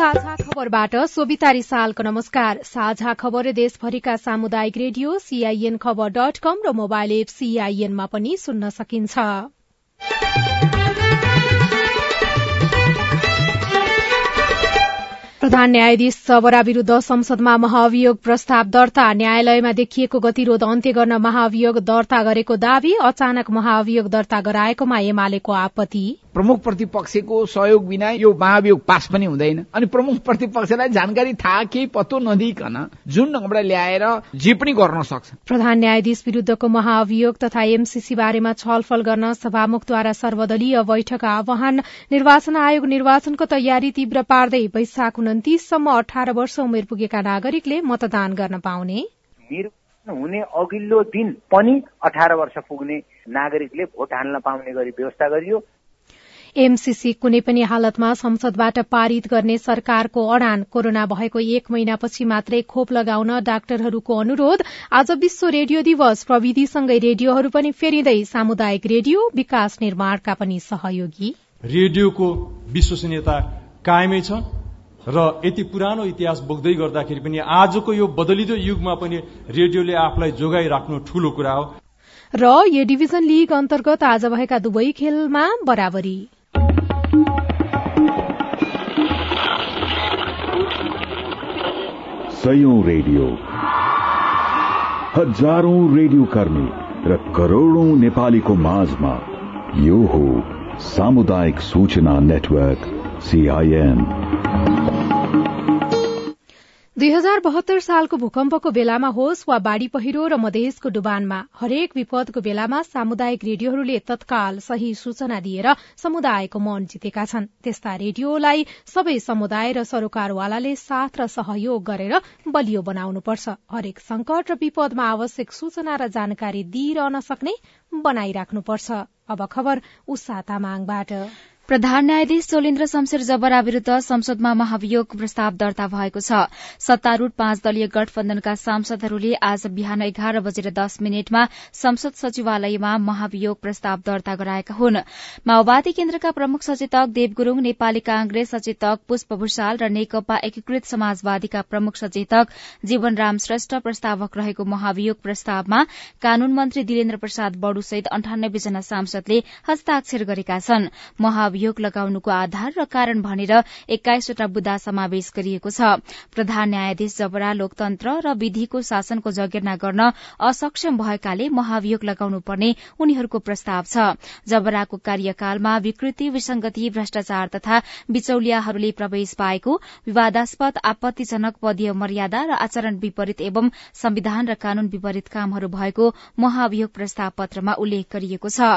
साझा खबरबाट सोभिता रिसालको नमस्कार। साझा खबर देशभरिका सामुदायिक रेडियो सीआईएन खबर डट कम र मोबाइल एप सीआईएनमा पनि सुन्न सकिन्छ। प्रधान न्यायाधीश सबरा विरूद्ध संसदमा महाभियोग प्रस्ताव दर्ता। न्यायालयमा देखिएको गतिरोध अन्त्य गर्न महाभियोग दर्ता गरेको दावी अचानक महाभियोग दर्ता गराएकोमा एमालेको आपत्ति। प्रमुख प्रतिपक्षको सहयोग बिना यो महाभियोग पास पनि हुँदैन। अनि प्रमुख प्रतिपक्षलाई जानकारी थाहा केही पत्तो नदिइकन जुन ढङ्गबाट ल्याएर जे पनि गर्न सक्छ। प्रधान न्यायाधीश विरूद्धको महाअभियोग तथा एमसीसी बारेमा छलफल गर्न सभामुखद्वारा सर्वदलीय बैठक आह्वान निर्वाचन आयोग निर्वाचनको तयारी तीव्र पार्दै वैशाख उन्तिससम्म अठार वर्ष उमेर पुगेका नागरिकले मतदान गर्न पाउने। हुने अघिल्लो दिन पनि अठार वर्ष पुग्ने नागरिकले भोट हाल्न पाउने गरी व्यवस्था गरियो। एमसीसी कुनै पनि हालतमा संसदबाट पारित गर्ने सरकारको अडान कोरोना भएको एक महिनापछि मात्रै खोप लगाउन डाक्टरहरूको अनुरोध। आज विश्व रेडियो दिवस। प्रविधिसँगै रेडियोहरू पनि फेरिँदै सामुदायिक रेडियो विकास निर्माणका पनि सहयोगी। रेडियोको विश्वसनीयता कायमै छ र यति पुरानो इतिहास बोक्दै गर्दाखेरि पनि आजको यो बदलिदो युगमा पनि रेडियोले आफूलाई जोगाइराख्नु ठूलो कुरा हो। र ए डिभिजन लीग अन्तर्गत आज भएका दुवै खेलमा बराबरी। सयौं रेडियो। हजारौं रेडियो कर्मी र करोड़ौं नेपालीको माझमा यो हो सामुदायिक सूचना नेटवर्क सीआईएन दुई हजार बहत्तर सालको भूकम्पको बेलामा होस् वा बाढ़ी पहिरो र मधेसको डुबानमा हरेक विपदको बेलामा सामुदायिक रेडियोहरूले तत्काल सही सूचना दिएर समुदायको मन जितेका छन्। त्यस्ता रेडियोलाई सबै समुदाय र सरोकारवालाले साथ र सहयोग गरेर बलियो बनाउनुपर्छ। हरेक संकट र विपदमा आवश्यक सूचना र जानकारी दिइरहन सक्ने बनाइराख्नुपर्छ। प्रधान न्यायाधीश चोलेन्द्र शमशेर जबरा विरूद्ध संसदमा महाभियोग प्रस्ताव दर्ता भएको छ। सत्तारूढ़ पाँच दलीय गठबन्धनका सांसदहरूले आज बिहान एघार बजेर दस मिनटमा संसद सचिवालयमा महाभियोग प्रस्ताव दर्ता गराएका हुन्। माओवादी केन्द्रका प्रमुख सचेतक देव गुरूङ नेपाली कांग्रेस सचेतक पुष्प भूषाल र नेकपा एकीकृत समाजवादीका प्रमुख सचेतक जीवनराम श्रेष्ठ प्रस्तावक रहेको महाभियोग प्रस्तावमा कानून मन्त्री दिलेन्द्र प्रसाद बडुसहित अन्ठानब्बे जना सांसदले हस्ताक्षर गरेका छन्। अभियोग लगाउनुको आधार र कारण भनेर एक्काइसवटा बुदा समावेश गरिएको छ। प्रधान न्यायाधीश जबरा लोकतन्त्र र विधिको शासनको जगेर्ना गर्न असक्षम भएकाले महाभियोग लगाउनु पर्ने उनीहरूको प्रस्ताव छ। जबराको कार्यकालमा विकृति विसंगति भ्रष्टाचार तथा बिचौलियाहरूले प्रवेश पाएको विवादास्पद आपत्तिजनक पदीय मर्यादा र आचरण विपरीत एवं संविधान र कानून विपरीत कामहरू भएको महाभियोग प्रस्ताव पत्रमा उल्लेख गरिएको छ।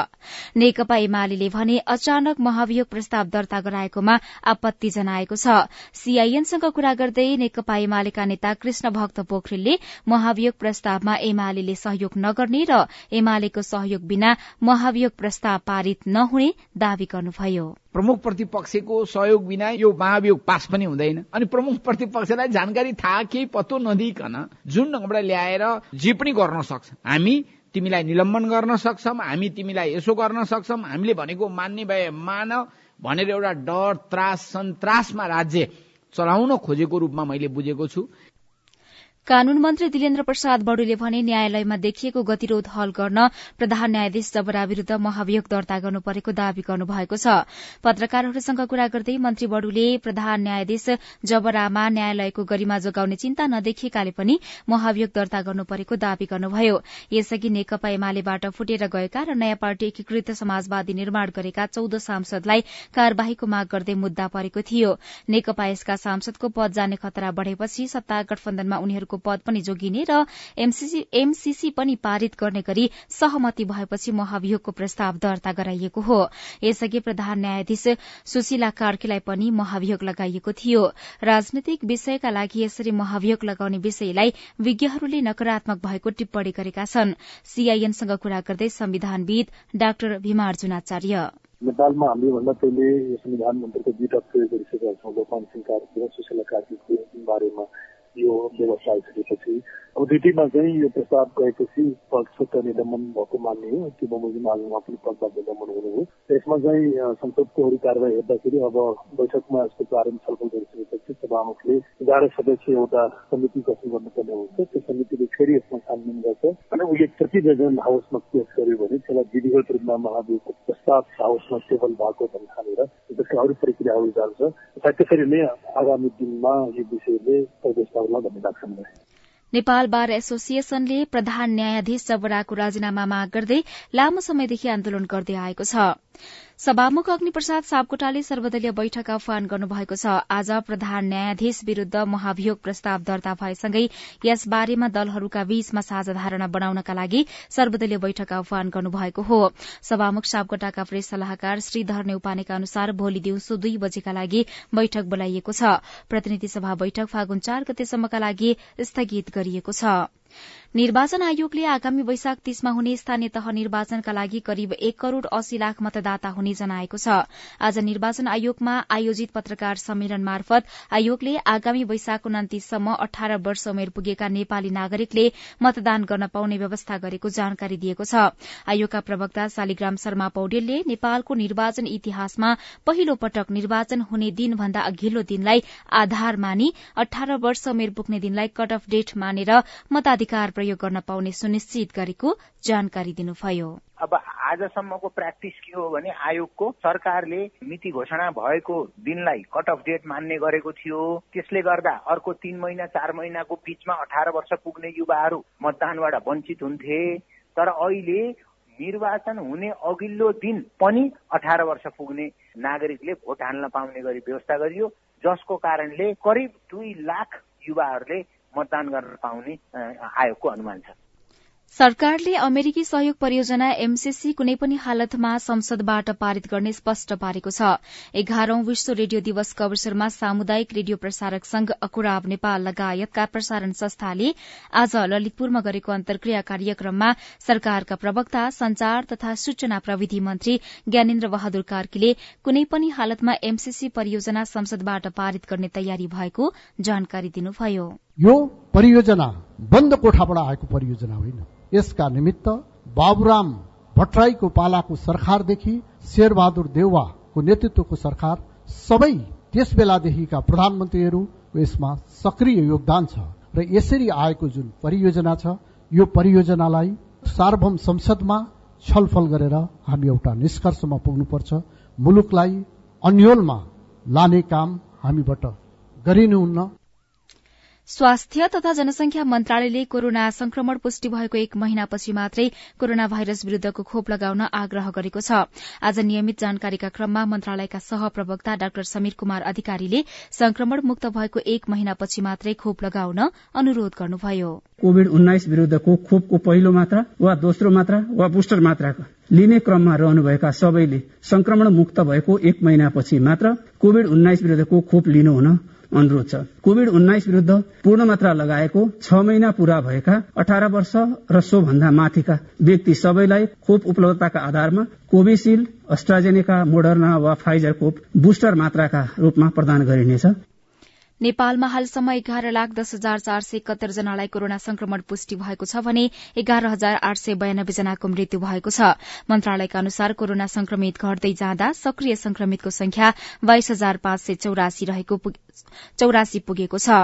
नेकपा एमाले भने अचानक महाभियोग अभियोग प्रस्ताव दर्ता गराएकोमा आपत्ति जनाएको छ। सीआईएनसँग कुरा गर्दै नेकपा एमालेका नेता कृष्ण भक्त पोखरेलले महाभियोग प्रस्तावमा एमाले सहयोग नगर्ने र एमालेको सहयोग बिना महाभियोग प्रस्ताव पारित नहुने दावी गर्नुभयो। प्रमुख प्रतिपक्षको सहयोग बिना यो महाभियोग पास पनि हुँदैन। अनि प्रमुख प्रतिपक्षलाई जानकारी थाहा केही पत्तो नदिइकन जुन ढङ्गबाट ल्याएर जे पनि गर्न सक्छ। हामी तिमीलाई निलम्बन गर्न सक्छौँ हामी तिमीलाई यसो गर्न सक्छौँ। हामीले भनेको मान्ने भए मान भनेर एउटा डर त्रास सन्तासमा राज्य चलाउन खोजेको रूपमा मैले बुझेको छु। कानून मन्त्री दिलेन्द्र प्रसाद बडुले भने न्यायालयमा देखिएको गतिरोध हल गर्न प्रधान न्यायाधीश जबरा विरूद्ध महाभियोग दर्ता गर्नु परेको दावी गर्नुभएको छ। पत्रकारहरूसँग कुरा गर्दै मन्त्री बडुले प्रधान न्यायाधीश जबरामा न्यायालयको गरिमा जोगाउने चिन्ता नदेखिएकाले पनि महाभियोग दर्ता गर्नु परेको दावी गर्नुभयो। यसअघि नेकपा एमालेबाट फुटेर गएका र नयाँ पार्टी एकीकृत समाजवादी निर्माण गरेका चौध सांसदलाई कार्यवाहीको माग गर्दै मुद्दा परेको थियो। नेकपा यसका सांसदको पद जाने खतरा बढ़ेपछि सत्ता गठबन्धनमा उनीहरूको पद पनि जोगिने र एमसीसी पनि पारित गर्ने गरी सहमति भएपछि महाभियोगको प्रस्ताव दर्ता गराइएको हो। यसअघि प्रधान न्यायाधीश सुशीला कार्कीलाई पनि महाभियोग लगाइएको थियो। राजनैतिक विषयका लागि यसरी महाभियोग लगाउने विषयलाई विज्ञहरूले नकारात्मक भएको टिप्पणी गरेका छन्। सीआईएनसँग कुरा गर्दै संविधानविद डाक्टर भीमा अर्जुनाचार्य नेपालमा हामीले भन्दा पहिले संविधान मन्त्रीको दुईटा प्रयोग गरिसकेका छौँ। लोकमान सिंह कार्की र सुशीला कार्कीको बारेमा। यो व्यवस्था आइसकेपछि अब दुईटीमा चाहिँ यो प्रस्ताव गएपछि पक्षका निलम्बन भएको मान्ने हो। त्यो बमोजिम हाल्नुमा पनि पदमा निलम्बन हुनु हो। यसमा चाहिँ संसदको अरू कारवाही हेर्दाखेरि अब बैठकमा यसको प्रारम्भ छलफल गरिसकेपछि सभामुखले एघार सदस्य एउटा समिति गठन गर्नुपर्ने हुन्छ। त्यो समितिले फेरि यसमा छानबिन गर्छ। अनि उसले कति डजन हाउसमा पेश गर्यो भने त्यसलाई विधिगत रूपमा महाभियोगको प्रस्ताव हाउसमा टेबल भएको भन्ने खानेर त्यसका अरू प्रक्रियाहरू जान्छ। त्यसरी नै आगामी दिनमा यो विषयले प्रदेश भन्ने लाग्छ मलाई नेपाल बार एसोसिएशनले प्रधान न्यायाधीश जबराको राजीनामा माग गर्दै लामो समयदेखि आन्दोलन गर्दै आएको छ। सभामुख अग्निप्रसाद सापकोटाले सर्वदलीय बैठक आह्वान गर्नुभएको छ। आज प्रधान न्यायाधीश विरूद्ध महाभियोग प्रस्ताव दर्ता भएसँगै यस बारेमा दलहरूका बीचमा साझा धारणा बनाउनका लागि सर्वदलीय बैठक आह्वान गर्नुभएको हो। सभामुख सापकोटाका प्रेस सल्लाहकार श्रीधर नेउपानेका अनुसार भोलि दिउँसो दुई बजेका लागि बैठक बोलाइएको छ। प्रतिनिधि सभा बैठक फागुन चार गतेसम्मका लागि स्थगित गरिएको छ। निर्वाचन आयोगले आगामी वैशाख तीसमा हुने स्थानीय तह निर्वाचनका लागि करिब एक करोड़ अस्सी लाख मतदाता हुने जनाएको छ। आज निर्वाचन आयोगमा आयोजित पत्रकार सम्मेलन मार्फत आयोगले आगामी वैशाख उन्तिससम्म अठार वर्ष उमेर पुगेका नेपाली नागरिकले मतदान गर्न पाउने व्यवस्था गरेको जानकारी दिएको छ। आयोगका प्रवक्ता शालिग्राम शर्मा पौडेलले नेपालको निर्वाचन इतिहासमा पहिलो पटक निर्वाचन हुने दिनभन्दा अघिल्लो दिनलाई आधार मानि अठार वर्ष उमेर पुग्ने दिनलाई कट अफ डेट मानेर मताधिकार प्रयोग गर्न पाउने सुनिश्चित गरेको जानकारी दिनुभयो। अब आजसम्मको प्र्याक्टिस के हो भने आयोगको सरकारले मिति घोषणा भएको दिनलाई कट अफ डेट मान्ने गरेको थियो। त्यसले गर्दा अर्को तीन महिना चार महिनाको बीचमा अठार वर्ष पुग्ने युवाहरू मतदानबाट वञ्चित हुन्थे। तर अहिले निर्वाचन हुने अघिल्लो दिन पनि अठार वर्ष पुग्ने नागरिकले भोट हाल्न पाउने गरी व्यवस्था गरियो। जसको कारणले करिब दुई लाख युवाहरूले मतदान गर्न पाउने आयोगको अनुमान छ। सरकारले अमेरिकी सहयोग परियोजना एमसीसी कुनै पनि हालतमा संसदबाट पारित गर्ने स्पष्ट पारेको छ। एघारौं विश्व रेडियो दिवसको अवसरमा सामुदायिक रेडियो प्रसारक संघ अकुराब नेपाल लगायतका प्रसारण संस्थाले आज ललितपुरमा गरेको अन्तर्क्रिया कार्यक्रममा सरकारका प्रवक्ता संचार तथा सूचना प्रविधि मन्त्री ज्ञानेन्द्र बहादुर कार्कीले कुनै पनि हालतमा एमसीसी परियोजना संसदबाट पारित गर्ने तयारी भएको जानकारी दिनुभयो। यो परियोजना बन्द कोठाबाट आएको परियोजना होइन। यसका निमित्त बाबुराम भट्टराईको पालाको सरकारदेखि शेरबहादुर देउवाको नेतृत्वको सरकार सबै त्यस बेलादेखिका प्रधानमन्त्रीहरू यसमा सक्रिय योगदान छ र यसरी आएको जुन परियोजना छ यो परियोजनालाई सार्वभौम संसदमा छलफल गरेर हामी एउटा निष्कर्षमा पुग्नुपर्छ। मुलुकलाई अन्यलमा लाने काम हामीबाट गरिनुहुन्न। स्वास्थ्य तथा जनसंख्या मन्त्रालयले कोरोना संक्रमण पुष्टि भएको एक महिनापछि मात्रै कोरोना भाइरस विरूद्धको खोप लगाउन आग्रह गरेको छ। आज नियमित जानकारीका क्रममा मन्त्रालयका सह प्रवक्ता डाक्टर समीर कुमार अधिकारीले संक्रमण मुक्त भएको एक महिनापछि मात्रै खोप लगाउन अनुरोध गर्नुभयो। कोविड उन्नाइस विरूद्धको खोपको पहिलो मात्रा वा दोस्रो मात्रा वा बुस्टर मात्राको लिने क्रममा रहनुभएका सबैले संक्रमण मुक्त भएको एक महिनापछि मात्र कोविड उन्नाइस विरूद्धको खोप लिनुहुन अनुरोध छ। कोविड उन्नाइस विरूद्ध पूर्ण मात्रा लगाएको छ महिना पूरा भएका अठार वर्ष र सोभन्दा माथिका व्यक्ति सबैलाई खोप उपलब्धताका आधारमा कोभिसिल्ड अस्ट्राजेनेका मोडर्ना वा फाइजर खोप बुस्टर मात्राका रूपमा प्रदान गरिनेछ। नेपालमा हालसम्म एघार लाख दस हजार चार सय एकहत्तर जनालाई कोरोना संक्रमण पुष्टि भएको छ भने एघार हजार आठ सय बयानब्बे जनाको मृत्यु भएको छ। मन्त्रालयका अनुसार कोरोना संक्रमित घट्दै जाँदा सक्रिय संक्रमितको संख्या बाइस हजार पाँच सय चौरासी रहेको चौरासी पुगेको छ।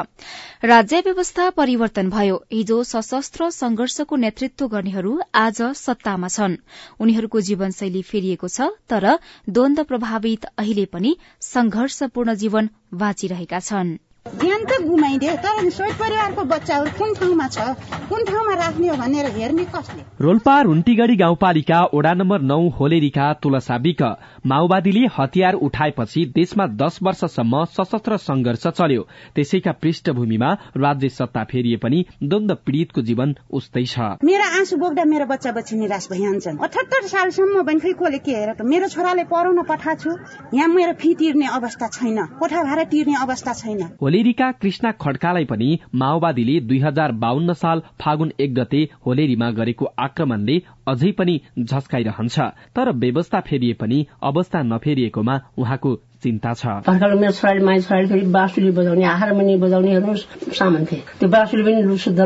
राज्य व्यवस्था परिवर्तन भयो। हिजो सशस्त्र संघर्षको नेतृत्व गर्नेहरू आज सत्तामा छन्। उनीहरूको जीवनशैली फेरिएको छ तर द्वन्द प्रभावित अहिले पनि संघर्षपूर्ण जीवन बाँचिरहेका छन्। ज्यान त गुमाइदियो तर सोही परिवारको बच्चाहरू कुन ठाउँमा छ कुन ठाउँमा राख्ने हो भनेर हेर्ने कसले? रोल्पा रुन्टीगढ़ी गाउँपालिका ओडा नम्बर नौ होलेरीका तुलसा विक माओवादीले हतियार उठाएपछि देशमा दश वर्षसम्म सशस्त्र संघर्ष चल्यो। त्यसैका पृष्ठभूमिमा राज्य सत्ता फेरिए पनि द्वन्द पीड़ितको जीवन उस्तै छ। मेरो आँसु बोक्दा मेरो बच्चा बच्ची निराश भइहाल्छन्। अठहत्तर सालसम्म पनि खै कसले के हेर त? मेरो छोराले पढाउन पठाएको छु। यहाँ मेरो फी तिर्ने अवस्था छैन। कोठा भाडा तिर्ने अवस्था छैन। होलेरीका कृष्ण खड्कालाई पनि माओवादीले दुई हजार बाहन्न साल फागुन एक गते होलेरीमा गरेको आक्रमणले अझै पनि झस्काइरहन्छ। तर व्यवस्था फेरिए पनि अवस्था नफेरिएकोमा उहाँको चिन्ता छ। मेरो छोराले माइ छोराले फेरि बाँसुली बजाउने हारमोनी बजाउनेहरू सामान थिए त्यो बाँसुली पनि शुद्ध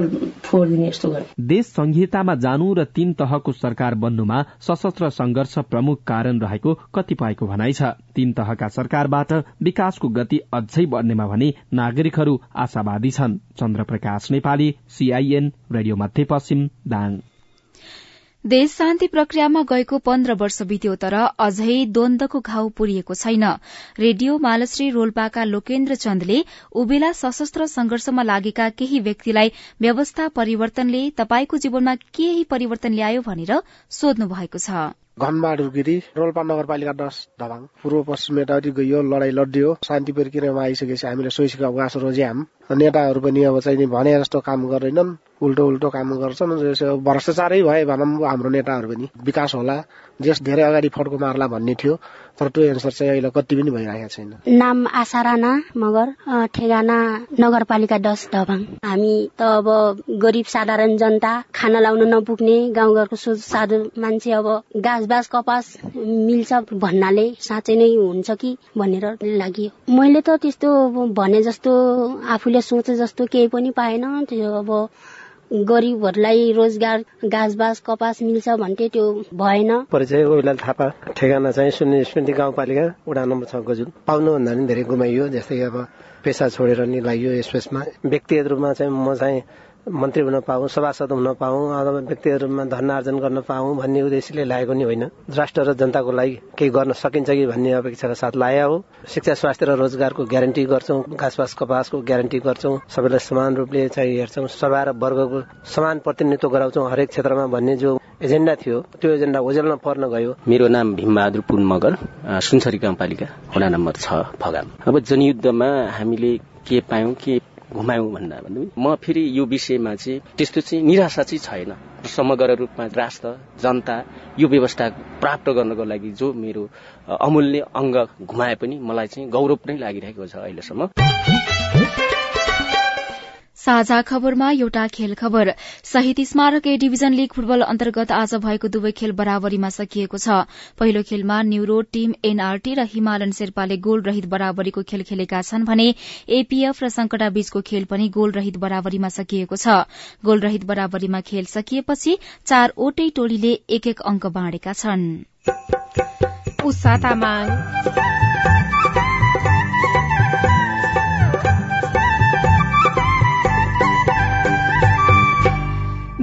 फोडिदिने यस्तो गर्ने। देश संहितामा जानु र तीन तहको सरकार बन्नुमा सशस्त्र संघर्ष प्रमुख कारण रहेको कतिपयको भनाइ छ। तीन तहका सरकारबाट विकासको गति अझै बढ्नेमा भने नागरिकहरू आशावादी छन्। चन्द्रप्रकाश नेपाली सीआईएन रेडियो मध्यपश्चिम दाङ। देश शान्ति प्रक्रियामा गएको पन्ध्र वर्ष बित्यो तर अझै द्वन्दको घाउ पुरिएको छैन। रेडियो मालश्री रोल्पाका लोकेन्द्र चन्दले उबेला सशस्त्र संघर्षमा लागेका केही व्यक्तिलाई व्यवस्था परिवर्तनले तपाईँको जीवनमा केही परिवर्तन ल्यायो भनेर सोध्नु भएको छ। घनबहादुर गिरी रोल्पा नगरपालिका दस दबाङ। पूर्व पश्चिम यताउति गइयो लडाई लडियो शान्ति प्रक्रियामा आइसकेपछि हामीले सोचेको अवकाश रोज्याम। नेताहरू पनि अब चाहिँ भने जस्तो काम गर्दैनन् उल्टो उल्टो काम गर्छन्। भ्रष्टाचारै भए भनौँ हाम्रो नेताहरू पनि विकास होला। जस धेरै अगाडि फड्को मार्ला भन्ने थियो तर त्यो एन्सर चाहिँ अहिले कति पनि भइरहेको छैन। नाम आशा राणा मगर ठेगाना नगरपालिका दस दबाङ। हामी त अब गरिब साधारण जनता खाना लाउन नपुग्ने गाउँघरको सो साधु मान्छे अब गाँस बाँस कपास मिल्छ भन्नाले साँच्चै नै हुन्छ कि भनेर लागि मैले त त्यस्तो भने जस्तो आफूले सोचे जस्तो केही पनि पाएन। त्यो अब गरिबहरूलाई रोजगार बाँस कपास मिल्छ भन्थे त्यो भएन। परिचय ओइलाल थापा ठेगाना चाहिँ शून्य स्मृति गाउँपालिका वडा नम्बर छ गजुल। पाउनुभन्दा पनि धेरै गुमाइयो जस्तै अब पेसा छोडेर नि लाग्यो यसमा। व्यक्तिगत रूपमा चाहिँ म चाहिँ मन्त्री हुन पाऊ सभासद हुन पाऊ अथवा व्यक्तिहरूमा धन आर्जन गर्न पाऊ भन्ने उद्देश्यले लागेको नि होइन। राष्ट्र र जनताको लागि केही गर्न सकिन्छ कि भन्ने अपेक्षाका साथ लाया हो। शिक्षा स्वास्थ्य र रोजगारको ग्यारेन्टी गर्छौं घाँसपास कपासको ग्यारेन्टी गर्छौं सबैलाई समान रूपले चाहिँ हेर्छौं सभा र वर्गको समान प्रतिनिधित्व गराउँछौं हरेक क्षेत्रमा भन्ने जो एजेन्डा थियो त्यो एजेन्डा ओजेलमा पर्न गयो। मेरो नाम भीमबहादुर पुन मगर सुनसरी गाउँपालिका वडा नम्बर छ फगाम अब जनयुद्धमा हामीले के पायौं के घुमायौँ भन्दा म फेरि यो विषयमा चाहिँ त्यस्तो चाहिँ निराशा चाहिँ छैन। समग्र रूपमा राष्ट्र जनता यो व्यवस्था प्राप्त गर्नको लागि जो मेरो अमूल्य अङ्ग घुमाए पनि मलाई चाहिँ गौरव नै लागिरहेको छ अहिलेसम्म। साझा खबरमा एउटा खेल खबर। शहीद स्मारक ए डिभिजन लीग फुटबल अन्तर्गत आज भएको दुवै खेल बराबरीमा सकिएको छ। पहिलो खेलमा न्यूरो टीम एनआरटी र हिमालयन शेर्पाले गोल रहित बराबरीको खेल खेलेका छन् भने एपीएफ र संकटा बीचको खेल पनि गोल रहित बराबरीमा सकिएको छ। गोल रहित बराबरीमा खेल सकिएपछि चारवटै टोलीले एक एक अंक बाँडेका छन्।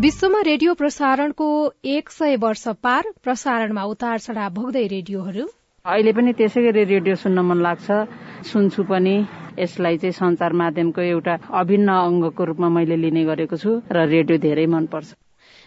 विश्वमा रेडियो प्रसारणको एक सय वर्ष पार प्रसारणमा उतार चढाव भोग्दै रेडियोहरू। अहिले पनि त्यसै गरी रेडियो सुन्न मन लाग्छ। सुन्छु पनि। यसलाई चाहिँ संचार माध्यमको एउटा अभिन्न अङ्गको रूपमा मैले लिने गरेको छु र रेडियो धेरै मनपर्छ।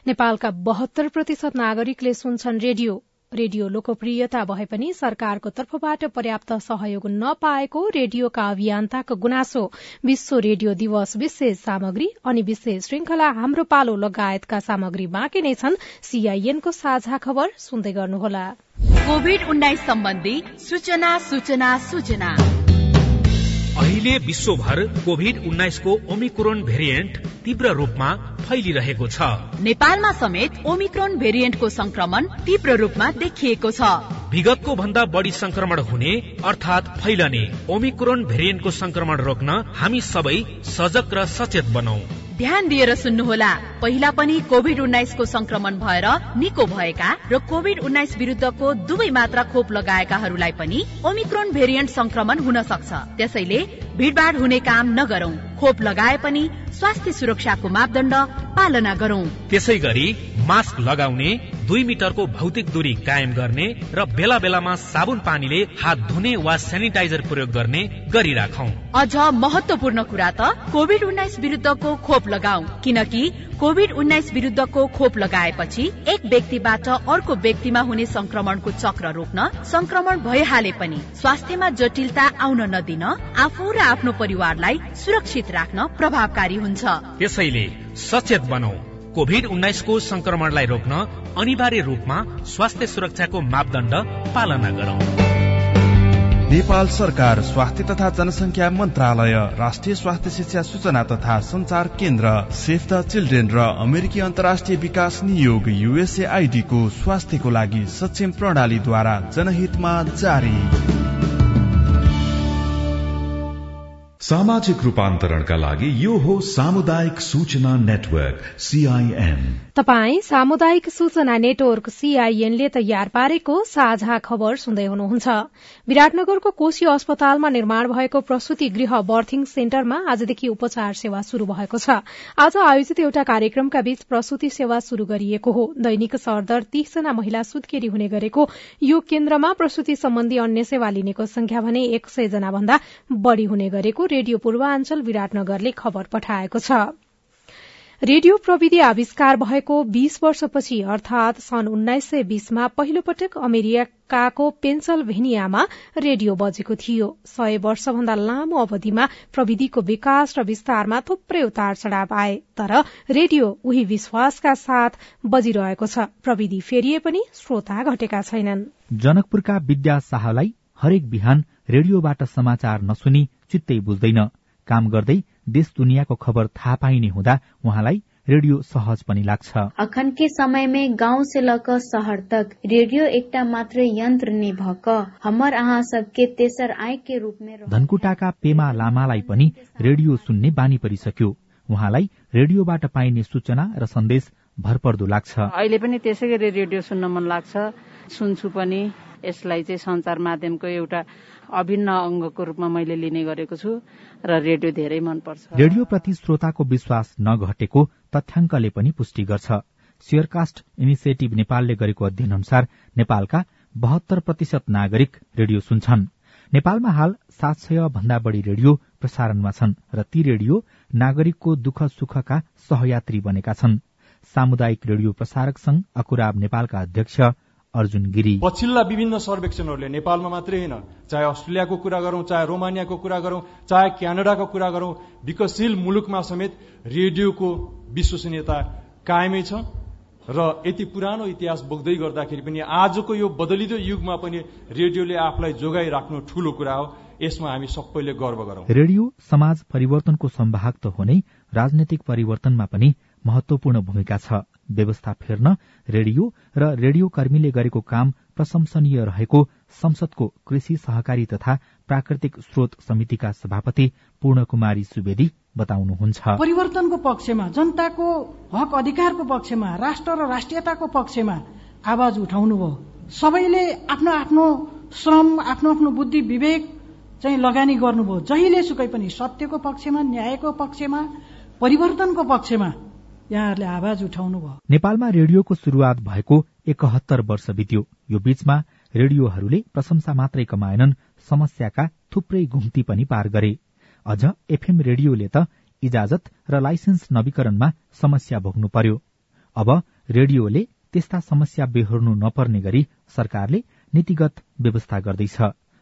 नेपालका बहत्तर प्रतिशत नागरिकले सुन्छन् रेडियो। रेडियो लोकप्रियता भए पनि सरकारको तर्फबाट पर्याप्त सहयोग नपाएको रेडियोका अभियन्ताको गुनासो। विश्व रेडियो दिवस विशेष सामग्री अनि विशेष श्रृंखला हाम्रो पालो लगायतका सामग्री बाँकी नै छन्। सीआईएनको साझा खबर सुन्दै गर्नुहोला। कोविड उन्नाइस सम्बन्धी सूचना सूचना सूचना। अहिले विश्वभर कोभिड उन्नाइसको ओमिक्रोन भेरिएन्ट तीव्र रूपमा फैलिरहेको छ। नेपालमा समेत ओमिक्रोन भेरिएन्टको संक्रमण तीव्र रूपमा देखिएको छ। विगतको भन्दा बढी संक्रमण हुने अर्थात फैलने ओमिक्रोन भेरिएन्टको संक्रमण रोक्न हामी सबै सजग र सचेत बनौ। ध्यान दिएर सुन्नुहोला। पहिला पनि कोभिड उन्नाइसको संक्रमण भएर निको भएका र कोभिड उन्नाइस विरुद्धको दुवै मात्रा खोप लगाएकाहरूलाई पनि ओमिक्रोन भेरिएन्ट संक्रमण हुन सक्छ। त्यसैले भिडभाड हुने काम नगरौं। खोप लगाए पनि स्वास्थ्य सुरक्षाको मापदण्ड पालना गरौं। त्यसै गरी मास्क लगाउने दुई मिटरको भौतिक दूरी कायम गर्ने र बेला बेलामा साबुन पानीले हात धुने वा सेनिटाइजर प्रयोग गर्ने गरिराखौ। अझ महत्वपूर्ण कुरा त कोभिड उन्नाइस विरुद्धको खोप लगाऊ किनकि कोभिड उन्नाइस विरुद्धको खोप लगाएपछि एक व्यक्तिबाट अर्को व्यक्तिमा हुने संक्रमणको चक्र रोक्न संक्रमण भइहाले पनि स्वास्थ्यमा जटिलता आउन नदिन आफू र आफ्नो परिवारलाई सुरक्षित राख्न प्रभावकारी हुन्छ। त्यसैले सचेत बनौ। कोभिड उन्नाइसको संक्रमणलाई रोक्न अनिवार्य रूपमा स्वास्थ्य सुरक्षाको मापदण्ड पालना गरौं। नेपाल सरकार स्वास्थ्य तथा जनसङ्ख्या मन्त्रालय राष्ट्रिय स्वास्थ्य शिक्षा सूचना तथा संचार केन्द्र सेफ द चिल्ड्रेन र अमेरिकी अन्तर्राष्ट्रिय विकास नियोग युएसएआईडी को स्वास्थ्यको लागि सक्षम प्रणालीद्वारा जनहितमा जारी। सामाजिक रूपान्तरणका लागि यो हो सामुदायिक सूचना नेटवर्क सीआईएन तपाई सामुदायिक सूचना नेटवर्क सीआईएनले तयार पारेको साझा खबर सुन्दै हुनुहुन्छ। विराटनगरको कोशी अस्पतालमा निर्माण भएको प्रसूति गृह बर्थिङ सेन्टरमा आजदेखि उपचार सेवा शुरू भएको छ। आज आयोजित एउटा कार्यक्रमका बीच प्रसूति सेवा शुरू गरिएको हो। दैनिक सरदर तीसजना महिला सुत्केरी हुने गरेको यो केन्द्रमा प्रसूति सम्बन्धी अन्य सेवा लिनेको संख्या भने एक जना भन्दा बढ़ी हुने गरेको रेडियो पूर्वाञ्चल विराटनगरले खबर पठाएको छ। रेडियो प्रविधि आविष्कार भएको बीस वर्षपछि अर्थात सन् उन्नाइस सय बीसमा पहिलो पटक अमेरिकाको पेन्सलभेनियामा रेडियो बजेको थियो। सय वर्षभन्दा लामो अवधिमा प्रविधिको विकास र विस्तारमा थुप्रै उतार चढ़ाव आए तर रेडियो उही विश्वासका साथ बजिरहेको छ। प्रविधि फेरिए पनि श्रोता घटेका छैनन्। जनकपुरका विद्या शाहलाई हरेक बिहान रेडियोबाट समाचार नसुनी चित्तै बुझ्दैन। काम गर्दै देश दुनियाँको खबर थाहा पाइने हुँदा उहाँलाई रेडियो सहज पनि लाग्छ। अखन के समय में गांव से लकर शहर तक रेडियो एकटा मात्र यन्त्र नै भक। हमर अहाँ सबके तेसर आय के रूप में धनकुटाका पेमा लामालाई पनि रेडियो सुन्ने बानी परिसक्यो। उहाँलाई रेडियोबाट पाइने सूचना र सन्देश भरपर्दो लाग्छ। अहिले पनि त्यसै गरी रेडियो सुन्न मन लाग्छ। सुन्छु पनि। यसलाई चाहिँ संचार माध्यमको एउटा अभिन्न अङ्गको रूपमा मैले लिने गरेको छु र रेडियो धेरै मनपर्छ। रेडियो प्रति श्रोताको विश्वास नघटेको तथ्याङ्कले पनि पुष्टि गर्छ। सियरकास्ट इनिसिएटिभ नेपालले गरेको अध्ययन अनुसार नेपालका बहत्तर प्रतिशत नागरिक रेडियो सुन्छन्। नेपालमा हाल सात सय भन्दा बढ़ी रेडियो प्रसारणमा छन् र ती रेडियो नागरिकको दुःख सुखका सहयात्री बनेका छन्। सामुदायिक रेडियो प्रसारक संघ अकुराब नेपालका अध्यक्ष अर्जुन गिरी। पछिल्ला विभिन्न सर्वेक्षणहरूले नेपालमा मात्रै होइन चाहे अस्ट्रेलियाको कुरा गरौं चाहे रोमानियाको कुरा गरौं चाहे क्यानाडाको कुरा गरौं विकसशील मुलुकमा समेत रेडियोको विश्वसनीयता कायमै छ र यति पुरानो इतिहास बोक्दै गर्दाखेरि पनि आजको यो बदलिदो युगमा पनि रेडियोले आफूलाई जोगाइराख्नु ठूलो कुरा हो। यसमा हामी सबैले गर्व गरौं। रेडियो समाज परिवर्तनको सम्भाग त हो नै राजनैतिक परिवर्तनमा पनि महत्वपूर्ण भूमिका छ। व्यवस्था फेर्न रेडियो र रेडियो कर्मीले गरेको काम प्रशंसनीय रहेको संसदको कृषि सहकारी तथा प्राकृतिक स्रोत समितिका सभापति पूर्ण कुमारी सुवेदी बताउनुहुन्छ। परिवर्तनको पक्षमा जनताको हक अधिकारको पक्षमा राष्ट्र र राष्ट्रियताको पक्षमा आवाज उठाउनु भयो सबैले आफ्नो आफ्नो श्रम आफ्नो आफ्नो बुद्धि विवेक चाहिँ लगानी गर्नुभयो जहिले सुकै पनि सत्यको पक्षमा न्यायको पक्षमा परिवर्तनको पक्षमा यहाँहरूले आवाज उठाउनु भयो नेपालमा रेडियोको शुरूआत भएको एकहत्तर वर्ष बित्यो। यो बीचमा रेडियोहरूले प्रशंसा मात्रै कमाएनन् समस्याका थुप्रै घुम्ती पनि पार गरे। अझ एफएम रेडियोले त इजाजत र लाइसेन्स नवीकरणमा समस्या भोग्नु पर्यो। अब रेडियोले त्यस्ता समस्या बेहोर्नु नपर्ने गरी सरकारले नीतिगत व्यवस्था गर्दैछ।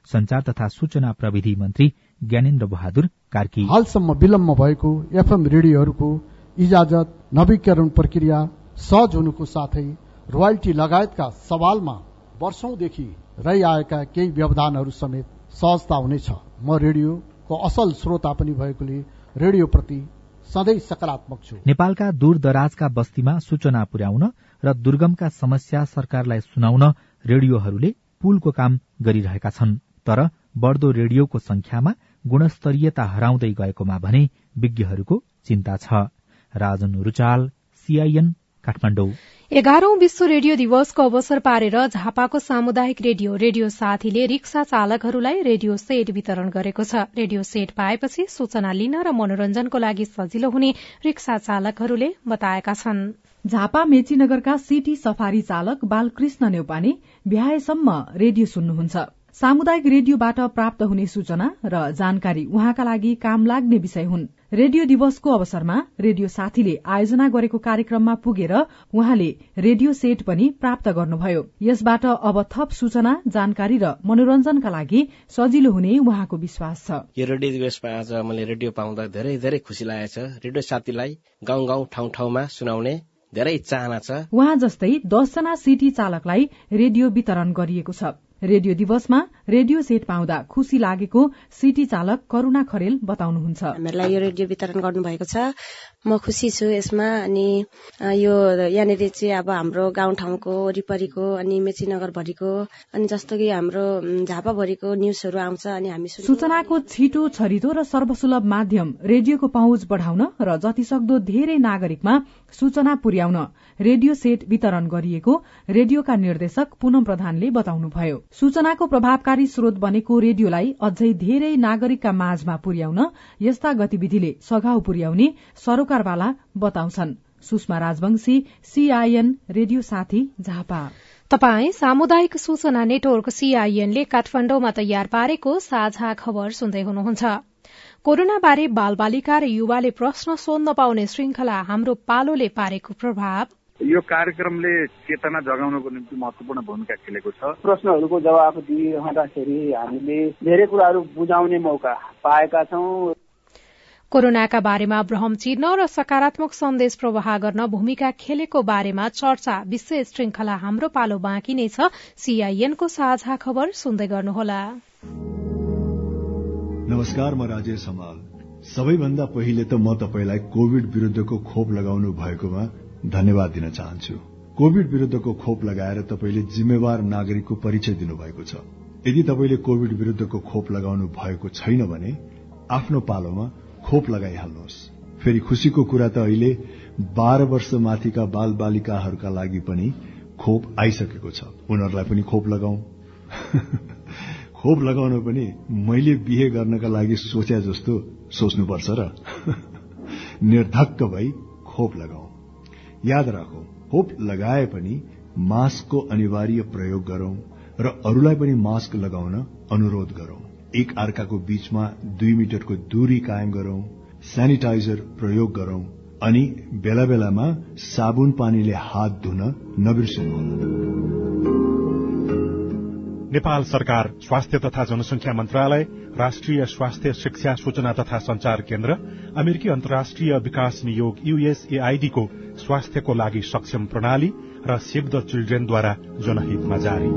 संचार तथा सूचना प्रविधि मन्त्री ज्ञानेन्द्र बहादुर कार्की। हालसम्म विलम्ब भएको एफएम रेडियोहरूको इजाजत नवीकरण प्रक्रिया सहज हुनुको साथै रोयल्टी लगायतका सवालमा वर्षौंदेखि रहिआएका केही व्यवधानहरू समेत सहजता हुनेछ। म रेडियोको असल श्रोता पनि भएकोले रेडियोप्रति सधैँ सकारात्मक छु। नेपालका दूर दराजका बस्तीमा सूचना पुर्याउन र दुर्गमका समस्या सरकारलाई सुनाउन रेडियोहरूले पुलको काम गरिरहेका छन्। तर बढ़दो रेडियोको संख्यामा गुणस्तरीयता हराउँदै गएकोमा भने विज्ञहरूको चिन्ता छ। राजन रुचाल सीआईएन काठमाडौँ। एघारौं विश्व रेडियो दिवसको अवसर पारेर झापाको सामुदायिक रेडियो रेडियो साथीले रिक्सा चालकहरूलाई रेडियो सेट वितरण गरेको छ। रेडियो सेट पाएपछि सूचना लिन र मनोरञ्जनको लागि सजिलो हुने रिक्सा चालकहरूले बताएका छन्। झापा मेचीनगरका सिटी सफारी चालक बालकृष्ण नेउपाने भ्याएसम्म रेडियो सुन्नुहुन्छ। सामुदायिक रेडियोबाट प्राप्त हुने सूचना र जानकारी उहाँका लागि काम लाग्ने विषय हुन्। रेडियो दिवसको अवसरमा रेडियो साथीले आयोजना गरेको कार्यक्रममा पुगेर उहाँले रेडियो सेट पनि प्राप्त गर्नुभयो। यसबाट अब थप सूचना जानकारी र मनोरञ्जनका लागि सजिलो हुने उहाँको विश्वास छ। यो रेडियो दिवसमा आज मैले रेडियो पाउँदा धेरै धेरै खुसी लागेको छ रेडियो साथीलाई गाउँ गाउँ ठाउँ ठाउँमा सुनाउने धेरै चाहना छ। उहाँ जस्तै दसजना सिटी चालकलाई रेडियो वितरण गरिएको छ। रेडियो दिवसमा रेडियो सेट पाउँदा खुशी लागेको सिटी चालक करूणा खरेल बताउनुहुन्छ। हामीहरूलाई यो रेडियो वितरण गर्नुभएको छ। म खुसी छु यसमा अनि यो यहाँनिर चाहिँ अब हाम्रो गाउँठाउँको वरिपरिको अनि मेचीनगरभरिको अनि जस्तो कि हाम्रो झापाभरिको न्युजहरू आउँछ अनि हामी सूचनाको छिटो छरितो र सर्वसुलभ माध्यम रेडियोको पहुँच बढ़ाउन र जतिसक्दो धेरै नागरिकमा सूचना पुर्याउन रेडियो सेट वितरण गरिएको रेडियोका निर्देशक पुनम प्रधानले बताउनुभयो। सूचनाको प्रभावकारी स्रोत बनेको रेडियोलाई अझै धेरै नागरिकका माझमा पुर्याउन यस्ता गतिविधिले सघाउ पुर्याउने सरोकारवाला बताउँछन्। सुषमा राजवंशी सीआईएन रेडियो साथी झापा। तपाई सामुदायिक सूचना नेटवर्क सीआईएनले काठमाण्डुमा तयार पारेको साझा खबर सुन्दै हुनुहुन्छ। कोरोनाबारे बाल बालिका र युवाले प्रश्न सोध्न पाउने श्रृंखला हाम्रो पालोले पारेको प्रभाव। यो कार्यक्रमले चेतना जगाउनको निम्ति महत्वपूर्ण भूमिका खेलेको छ। प्रश्नहरूको जवाब दिइरहँदाखेरि हामीले धेरै कुराहरू बुझाउने मौका पाएका छौं। कोरोनाका बारेमा भ्रम चिर्न र सकारात्मक सन्देश प्रवाह गर्न भूमिका खेलेको बारेमा चर्चा विशेष श्रृंखला हाम्रो पालो बाँकी नै छ। सीआईएनको साझा खबर सुन्दै गर्नुहोला। नमस्कार म राजेश हमाल। सबैभन्दा पहिले त म तपाईँलाई कोविड विरूद्धको खोप लगाउनु भएकोमा धन्यवाद दिन चाहन्छु। कोविड विरूद्धको खोप लगाएर तपाईँले जिम्मेवार नागरिकको परिचय दिनुभएको छ। यदि तपाईँले कोविड विरूद्धको खोप लगाउनु भएको छैन भने आफ्नो पालोमा खोप लगाइहाल्नुहोस्। फेरि खुशीको कुरा त अहिले बाह्र वर्ष माथिका बाल बालिकाहरूका लागि पनि खोप आइसकेको छ। उनीहरूलाई पनि खोप लगाऊ खोप लगाउन पनि मैले बिहे गर्नका लागि सोचे जस्तो सोच्नुपर्छ र। निर्धक्क भई खोप लगाऊ याद राखौ खोप लगाए पनि मास्कको अनिवार्य प्रयोग गरौं र अरूलाई पनि मास्क लगाउन अनुरोध गरौं। एक अर्काको बीचमा दुई मिटरको दूरी कायम गरौं सेनिटाइजर प्रयोग गरौं अनि बेला बेलामा साबुन पानीले हात धुन नबिर्सनुहोला। नेपाल सरकार स्वास्थ्य तथा जनसंख्या मन्त्रालय राष्ट्रिय स्वास्थ्य शिक्षा सूचना तथा संचार केन्द्र अमेरिकी अन्तर्राष्ट्रिय विकास नियोग यूएसएआईडीको स्वास्थ्यको लागि सक्षम प्रणाली र सेभ द चिल्ड्रेनद्वारा जनहितमा जारी।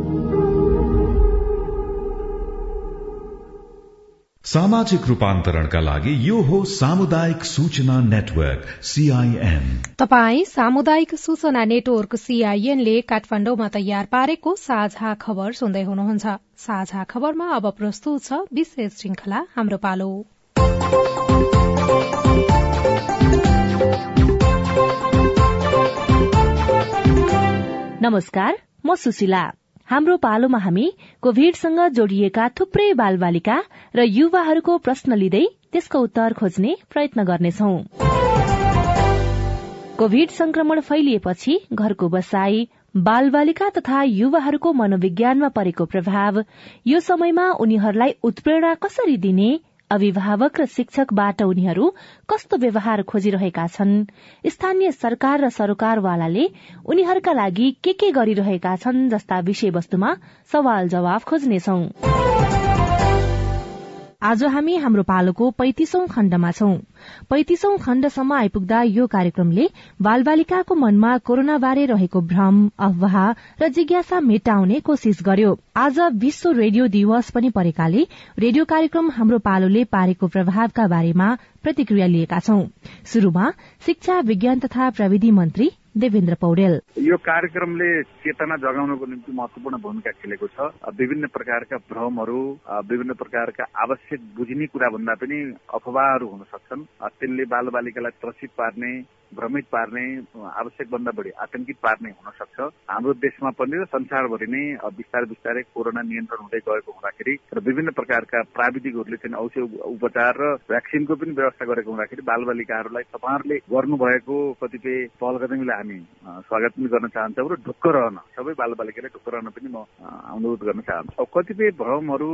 सामाजिक रूपान्तरणका लागि यो हो सामुदायिक सूचना नेटवर्क सीआईएन तपाई सामुदायिक सूचना नेटवर्क सीआईएनले काठमाण्डुमा तयार पारेको साझा खबर सुन्दै हुनुहुन्छ। साझा खबरमा अब प्रस्तुत छ विशेष श्रृंखला हाम्रो पालो। नमस्कार म सुशीला। हाम्रो पालोमा हामी कोभिडसँग जोडिएका थुप्रै बालबालिका र युवाहरूको प्रश्न लिँदै त्यसको उत्तर खोज्ने प्रयत्न गर्नेछौ। कोभिड संक्रमण फैलिएपछि घरको बसाई बालबालिका तथा युवाहरूको मनोविज्ञानमा परेको प्रभाव यो समयमा उनीहरूलाई उत्प्रेरणा कसरी दिने अभिभावक र शिक्षकबाट उनीहरू कस्तो व्यवहार खोजिरहेका छन्? स्थानीय सरकार र सरोकारवालाले उनीहरूका लागि के के गरिरहेका छन् जस्ता विषयवस्तुमा सवाल जवाफ खोज्नेछौ। आज हामी हाम्रो पालोको पैंतिसौं खण्डमा छौं। पैंतिसौं खण्डसम्म आइपुग्दा यो कार्यक्रमले बालबालिकाको मनमा कोरोनाबारे रहेको भ्रम अफवाह र जिज्ञासा मेटाउने कोशिश गर्यो। आज विश्व रेडियो दिवस पनि परेकाले रेडियो कार्यक्रम हाम्रो पालोले पारेको प्रभावका बारेमा प्रतिक्रिया लिएका छौं। शुरूमा शिक्षा विज्ञान तथा प्रविधि मन्त्री देवेन्द्र पौडेल। यो कार्यक्रमले चेतना जगाउनको निम्ति महत्वपूर्ण भूमिका खेलेको छ। विभिन्न प्रकारका भ्रमहरू विभिन्न प्रकारका आवश्यक बुझिने कुरा भन्दा पनि अफवाहहरू हुन सक्छन्। त्यसले बाल बालिकालाई त्रसित पार्ने भ्रमित पार्ने आवश्यक भन्दा बढी आतंकित पार्ने हुन सक्छ। हाम्रो देशमा पनि र संसारभरि नै बिस्तारै बिस्तारै कोरोना नियन्त्रण हुँदै गएको हुँदाखेरि र विभिन्न प्रकारका प्राविधिकहरूले चाहिँ औषध उपचार र भ्याक्सिनको पनि व्यवस्था गरेको हुँदाखेरि बालबालिकाहरूलाई तपाईँहरूले गर्नुभएको कतिपय पहल कदमीलाई हामी स्वागत पनि गर्न चाहन्छौँ र ढुक्क रहन सबै बालबालिकालाई ढुक्क रहन पनि म अनुरोध गर्न चाहन्छु। कतिपय भ्रमहरू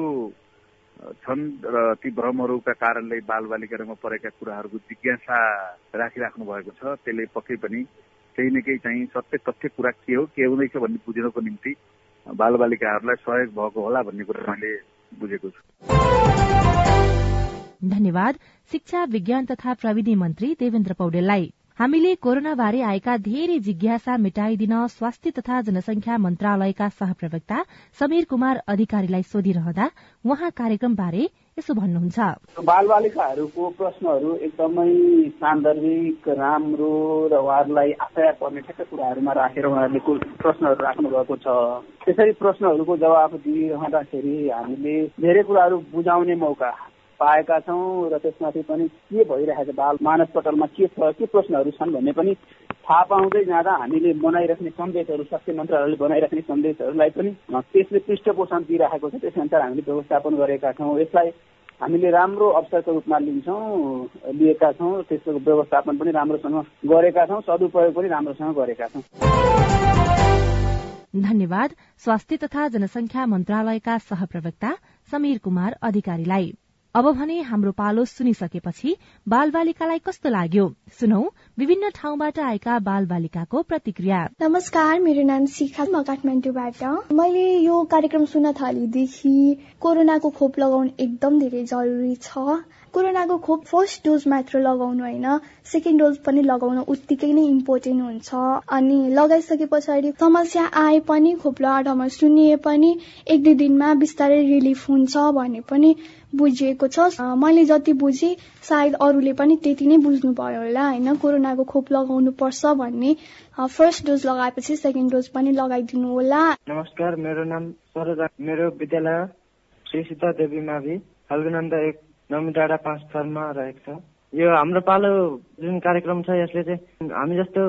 छन् र ती भ्रमहरूका कारणले बालबालिकाहरूमा परेका कुराहरूको जिज्ञासा राखिराख्नु भएको छ। त्यसले पक्कै पनि केही न केही चाहिँ सत्य तथ्य कुरा के हो के हुँदैछ भन्ने बुझ्नको निम्ति बालबालिकाहरूलाई सहयोग भएको होला भन्ने कुरा मैले बुझेको छु। धन्यवाद। शिक्षा विज्ञान तथा प्रविधि मन्त्री देवेन्द्र पौडेललाई। हामीले कोरोना बारे आएका धेरै जिज्ञासा मेटाइदिन स्वास्थ्य तथा जनसंख्या मन्त्रालयका सहप्रवक्ता समीर कुमार अधिकारीलाई सोधिरहँदा उहाँ कार्यक्रमबारे यसो भन्नुहुन्छ। बाल बालिकाहरूको प्रश्नहरू एकदमै सान्दर्भिक राम्रो र उहाँहरूलाई आशा पर्ने ठ्याक्कै कुराहरूमा राखेर उहाँहरूले प्रश्नहरू राख्नु भएको छ। त्यसरी प्रश्नहरूको जवाब दिइरहँदाखेरि हामीले धेरै कुराहरू बुझाउने मौका पाएका छौँ र त्यसमाथि पनि के भइरहेको छ बाल मानस पटलमा के छ के प्रश्नहरू छन् भन्ने पनि थाहा पाउँदै जाँदा हामीले बनाइराख्ने सन्देशहरू स्वास्थ्य मन्त्रालयले बनाइराख्ने सन्देशहरूलाई पनि त्यसले पृष्ठपोषण दिइरहेको छ त्यसअनुसार हामीले व्यवस्थापन गरेका छौँ। यसलाई हामीले राम्रो अवसरको रूपमा लिन्छौँ लिएका छौँ त्यसको व्यवस्थापन पनि राम्रोसँग गरेका छौँ सदुपयोग पनि राम्रोसँग गरेका छौँ। धन्यवाद। स्वास्थ्य तथा जनसंख्या मन्त्रालयका सहप्रवक्ता समीर कुमार अधिकारीलाई। अब भने हाम्रो पालो सुनिसकेपछि बाल बालिकालाई कस्तो लाग्यो? सुनौ विभिन्न ठाउँबाट आएका बाल बालिकाको प्रतिक्रिया। नमस्कार मेरो नाम शिखा म काठमाडौँबाट। मैले यो कार्यक्रम सुन्न थालेदेखि कोरोनाको खोप लगाउनु एकदम धेरै जरुरी छ। कोरोनाको खोप फर्स्ट डोज मात्र लगाउनु होइन सेकेन्ड डोज पनि लगाउन उत्तिकै नै इम्पोर्टेन्ट हुन्छ। अनि लगाइसके पछाडि समस्या आए पनि खोप लगाएर सुनिए पनि एक दुई दिनमा बिस्तारै रिलिफ हुन्छ भन्ने पनि बुझिएको छ। मैले जति बुझेँ सायद अरूले पनि त्यति नै बुझ्नु भयो होला होइन कोरोनाको खोप लगाउनु पर्छ भन्ने। फर्स्ट डोज लगाएपछि सेकेन्ड डोज पनि लगाइदिनु होला। नमस्कार मेरो नाम सरोजा मेरो विद्यालय श्री सीता देवी मावि फाल्गुनन्द एक नमी डाँडा पाँच थरमा रहेको छ। यो हाम्रो पालो जुन कार्यक्रम छ यसले चाहिँ हामी जस्तो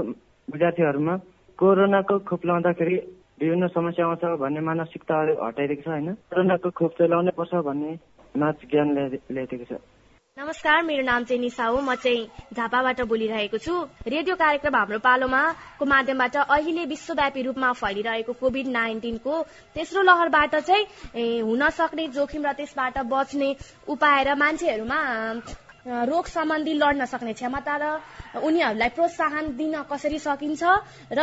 विद्यार्थीहरूमा कोरोनाको खोप लगाउँदाखेरि विभिन्न समस्या आउँछ भन्ने मानसिकताहरू हटाइदिएको छ होइन? कोरोनाको खोप चाहिँ लाउनै पर्छ भन्ने नाच ज्ञान ल्याइदिएको छ। नमस्कार मेरो नाम चाहिँ निशा हो। म चाहिँ झापाबाट बोलिरहेको छु। रेडियो कार्यक्रम हाम्रो पालोमा को माध्यमबाट अहिले विश्वव्यापी रूपमा फैलिरहेको कोभिड नाइन्टिनको तेस्रो लहरबाट चाहिँ हुन सक्ने जोखिम र त्यसबाट बच्ने उपाय र मान्छेहरूमा रोग सम्बन्धी लड्न सक्ने क्षमता र उनीहरूलाई प्रोत्साहन दिन कसरी सकिन्छ र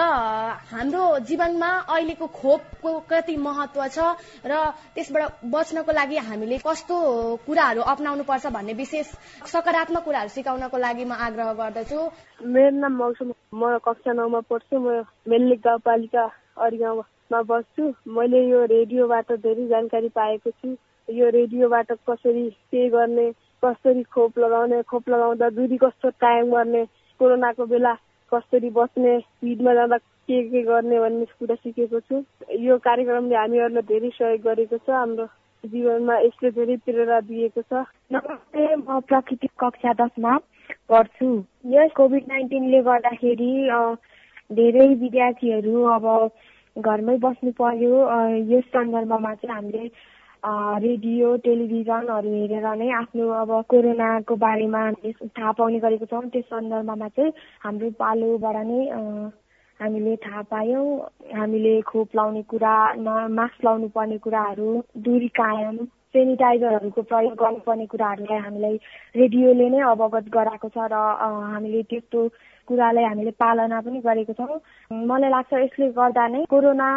हाम्रो जीवनमा अहिलेको खोपको कति महत्व छ र त्यसबाट बच्नको लागि हामीले कस्तो कुराहरू अप्नाउनु पर्छ भन्ने विशेष सकारात्मक कुराहरू सिकाउनको लागि म आग्रह गर्दछु। मेरो नाम मौसम म कक्षा नौमा पढ्छु म मेल्ली गाउँपालिका अरिगाउँमा बस्छु। मैले यो रेडियोबाट धेरै जानकारी पाएको छु। यो रेडियोबाट कसरी के गर्ने कसरी खोप लगाउने खोप लगाउँदा दुरी कस्तो कायम गर्ने कोरोनाको बेला कसरी बस्ने भिडमा जाँदा के के गर्ने भन्ने कुरा सिकेको छु। यो कार्यक्रमले हामीहरूलाई धेरै सहयोग गरेको छ हाम्रो जीवनमा यसले धेरै प्रेरणा दिएको छ। नमस्ते म प्राकृतिक कक्षा दसमा पढ्छु। यस कोभिड नाइन्टिनले गर्दाखेरि धेरै विद्यार्थीहरू अब घरमै बस्नु पर्यो। यस सन्दर्भमा चाहिँ हामीले रेडियो टेलिभिजनहरू हेरेर नै आफ्नो अब कोरोनाको बारेमा थाहा पाउने गरेको छौँ। त्यस सन्दर्भमा चाहिँ हाम्रो पालोबाट नै हामीले थाहा पायौँ। हामीले खोप लाउने कुरा मास्क लाउनु पर्ने कुराहरू दूरी कायम सेनिटाइजरहरूको प्रयोग गर्नुपर्ने कुराहरूलाई हामीलाई रेडियोले नै अवगत गराएको छ र हामीले त्यस्तो कुरालाई हामीले पालना पनि गरेको छौँ। मलाई लाग्छ यसले गर्दा नै कोरोना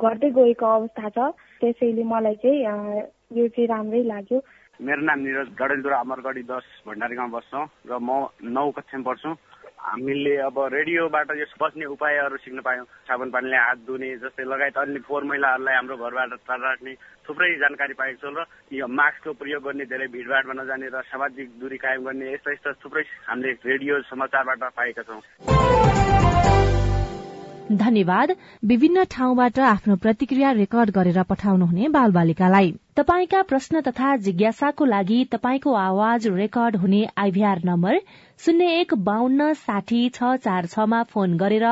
घट्दै गएको अवस्था छ। त्यसैले मलाई चाहिँ यो चाहिँ राम्रै लाग्यो। मेरो नाम निरज गडेलधुरा अमरगढी दस भण्डारी गाउँ बस्छौँ। र म नौ कक्षामा पढ्छु हामीले अब रेडियोबाट यस बच्ने उपायहरू सिक्न पायौँ। साबुन पानीले हात धुने जस्तै लगायत अन्य फोहोर मैलाहरूलाई हाम्रो घरबाट टाढा राख्ने थुप्रै जानकारी पाएको छौँ र यो मास्कको प्रयोग गर्ने धेरै भिडभाडमा नजाने र सामाजिक दूरी कायम गर्ने यस्ता यस्ता थुप्रै हामीले रेडियो समाचारबाट पाएका छौँ। धन्यवाद। विभिन्न ठाउँबाट आफ्नो प्रतिक्रिया रेकर्ड गरेर पठाउनुहुने बाल बालिकालाई तपाईँका प्रश्न तथा जिज्ञासाको लागि तपाईँको आवाज रेकर्ड हुने आइभीआर नम्बर शून्य एक बान्न साठी छ चार छमा फोन गरेर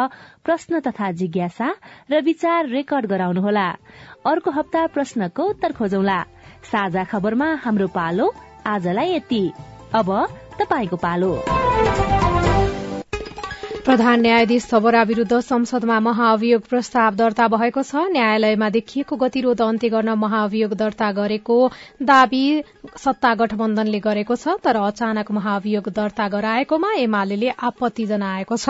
प्रश्न तथा जिज्ञासा र विचार रेकर्ड गराउनुहोला। अर्को हप्ता प्रश्नको उत्तर खोजौला। साझा खबरमा हाम्रो पालो आजलाई यति। अब पालो। प्रधान न्यायाधीश सबरा विरूद्ध संसदमा महाअभियोग प्रस्ताव दर्ता भएको छ। न्यायालयमा देखिएको गतिरोध अन्त्य गर्न महाअभियोग दर्ता गरेको दावी सत्ता गठबन्धनले गरेको छ तर अचानक महाअभियोग दर्ता गराएकोमा एमाले आपत्ति जनाएको छ।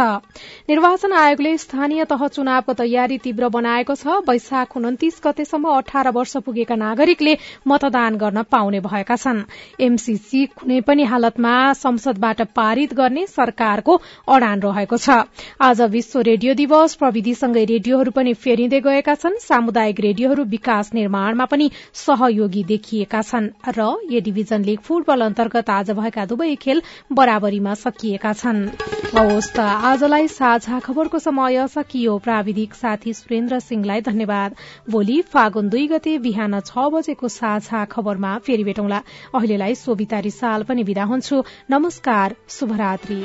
निर्वाचन आयोगले स्थानीय तह चुनावको तयारी तीव्र बनाएको छ। वैशाख उन्तिस गतेसम्म अठार वर्ष पुगेका नागरिकले मतदान गर्न पाउने भएका छन्। एमसीसी कुनै पनि हालतमा संसदबाट पारित गर्ने सरकारको अडान रहेको छ। आज विश्व रेडियो दिवस। प्रविधिसँगै रेडियोहरू पनि फेरिँदै गएका छन्। सामुदायिक रेडियोहरू विकास निर्माणमा पनि सहयोगी देखिएका छन् र ए डिभिजन लीग फुटबल अन्तर्गत आज भएका दुवै खेल बराबरीमा सकिएका छन्। त आजलाई साझा खबरको समय सकियो। प्राविधिक साथी सुरेन्द्र सिंहलाई धन्यवाद। भोलि फागुन दुई गते बिहान छ बजेको साझा खबरमा फेरि भेटौँला। अहिलेलाई सोभिता रिसाल पनि विदा हुन्छु। नमस्कार शुभरात्री।